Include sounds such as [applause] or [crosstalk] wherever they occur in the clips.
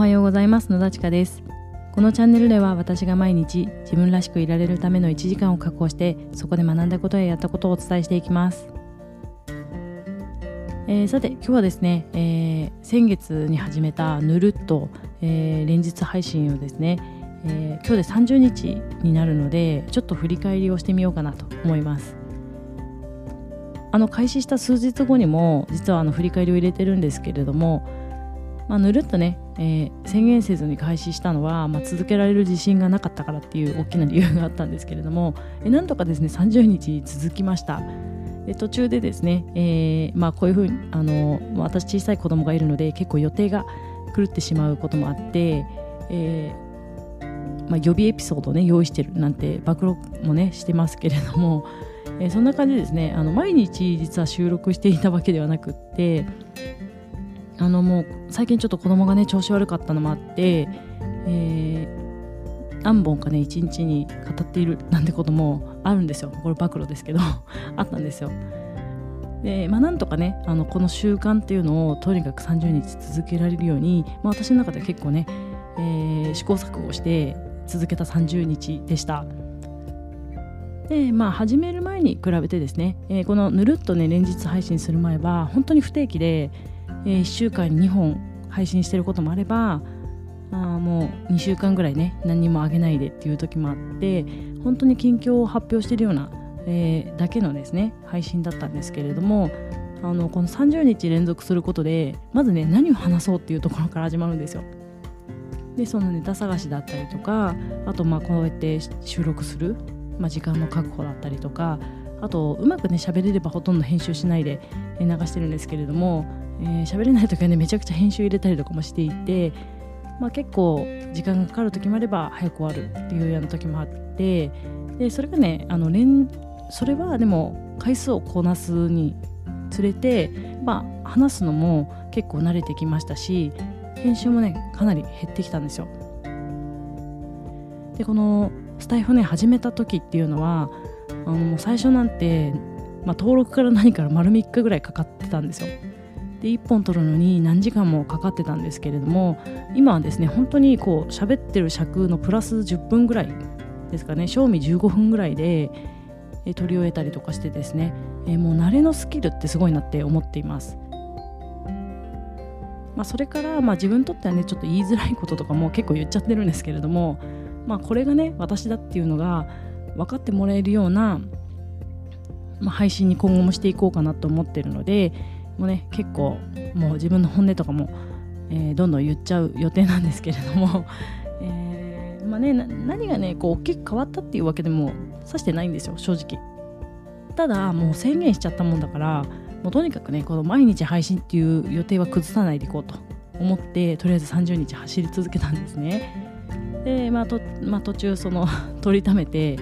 おはようございます。野田千佳です。このチャンネルでは私が毎日自分らしくいられるための1時間を確保してそこで学んだことややったことをお伝えしていきます、えー、さて今日はですね、えー、先月に始めたぬるっと、えー、連日配信をですね、え今日で30日になるのでちょっと振り返りをしてみようかなと思います。あの開始した数日後にも実はあの振り返りを入れてるんですけれどもまあ、ぬるっとね、えー、宣言せずに開始したのは、まあ、続けられる自信がなかったからっていう大きな理由があったんですけれども、えー、なんとかですね30日続きました。で途中でですね、えー、まあ、こういうふうにあの私小さい子供がいるので結構予定が狂ってしまうこともあって、えまあ、予備エピソードをね用意してるなんて暴露もねしてますけれども、えそんな感じでですねあの毎日実は収録していたわけではなくってあのもう最近ちょっと子供がね調子悪かったのもあって、えー、何本かね一日に語っているなんてこともあるんですよ。これ暴露ですけど。[laughs] あったんですよ。でまあなんとかねあのこの習慣っていうのをとにかく30日続けられるように、まあ、私の中では結構ね、えー、試行錯誤して続けた30日でした。でまあ始める前に比べてですね、えー、このぬるっとね連日配信する前は本当に不定期でえー、1週間に2本配信してることもあればあもう2週間ぐらいね何にもあげないでっていう時もあって本当に近況を発表してるような、えー、だけのですね配信だったんですけれどもあのこの30日連続することでまずね何を話そうっていうところから始まるんですよ。でそのネタ探しだったりとかあとまあこうやって収録する、まあ、時間の確保だったりとかあとうまくね喋れればほとんど編集しないで流してるんですけれどもえー、喋れない時はねめちゃくちゃ編集入れたりとかもしていて、まあ、結構時間がかかる時もあれば早く終わるっていうような時もあってでそれがねあの連それはでも回数をこなすにつれて、まあ、話すのも結構慣れてきましたし編集もねかなり減ってきたんですよ。でこのスタイフね始めた時っていうのはあの最初なんて、まあ、登録から何から丸3日ぐらいかかってたんですよ。で1本撮るのに何時間もかかってたんですけれども今はですね本当にこう喋ってる尺のプラス10分ぐらいですかね賞味15分ぐらいで、え撮り終えたりとかしてですね、もう慣れのスキルってすごいなって思っています。まあ、それから、まあ、自分にとってはねちょっと言いづらいこととかも結構言っちゃってるんですけれども、まあ、これがね私だっていうのが分かってもらえるような、まあ、配信に今後もしていこうかなと思ってるので、もね結構もう自分の本音とかも、えー、どんどん言っちゃう予定なんですけれども、[laughs] えー、まあね何がねこう大きく変わったっていうわけでもさしてないんですよ正直。ただもう宣言しちゃったもんだからもうとにかくねこの毎日配信っていう予定は崩さないでいこうと思ってとりあえず30日走り続けたんですね。で、まあとまあ、途中その [laughs] 取りためて、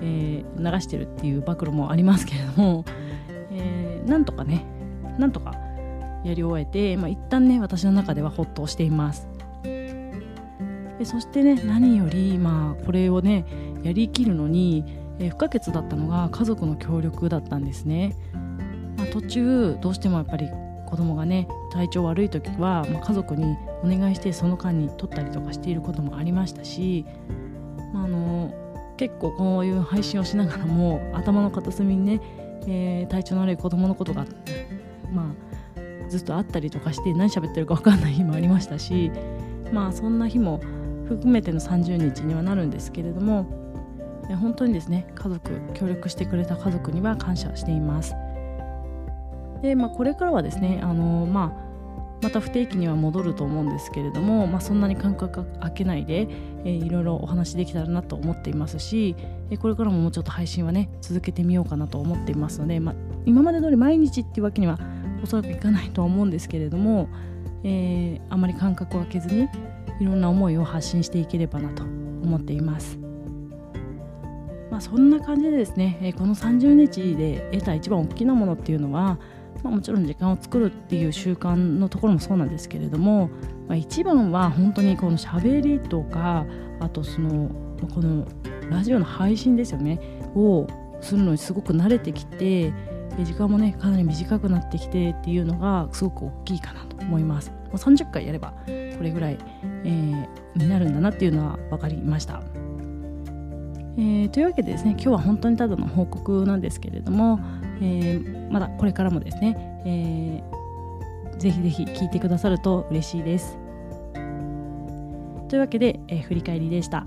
えー、流してるっていう暴露もありますけれども、えー、なんとかねなんとかやり終えて、まあ、一旦ね私の中ではほっとしています。でそしてね何よりまあこれをねやりきるのに、え、不可欠だったのが家族の協力だったんですね、まあ、途中どうしてもやっぱり子供がね体調悪い時は、まあ、家族にお願いしてその間に撮ったりとかしていることもありましたし、まあ、あの結構こういう配信をしながらも頭の片隅にね、えー、体調の悪い子供のことがまあ、ずっと会ったりとかして何喋ってるか分かんない日もありましたしまあそんな日も含めての30日にはなるんですけれども本当にですね家族協力してくれた家族には感謝しています。で、まあ、これからはですねあの、まあまた不定期には戻ると思うんですけれども、まあ、そんなに間隔空けないで、えー、いろいろお話できたらなと思っていますし、え、これからももうちょっと配信はね続けてみようかなと思っていますので、まあ、今まで通り毎日っていうわけにはおそらくいかないとは思うんですけれども、えー、あまり間隔を空けずにいろんな思いを発信していければなと思っています。まあ、そんな感じでですね、え、この30日で得た一番大きなものっていうのは、まあ、もちろん時間を作るっていう習慣のところもそうなんですけれども、まあ、一番は本当にこのしゃべりとかあとそのこのラジオの配信ですよねをするのにすごく慣れてきてで時間もねかなり短くなってきてっていうのがすごく大きいかなと思いますもう30回やればこれぐらい、えー、になるんだなっていうのは分かりました。えー、というわけでですね今日は本当にただの報告なんですけれども、えー、まだこれからもですね、えー、ぜひぜひ聞いてくださると嬉しいです。というわけで、えー、振り返りでした。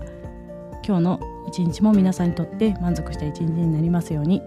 今日の一日も皆さんにとって満足した一日になりますように。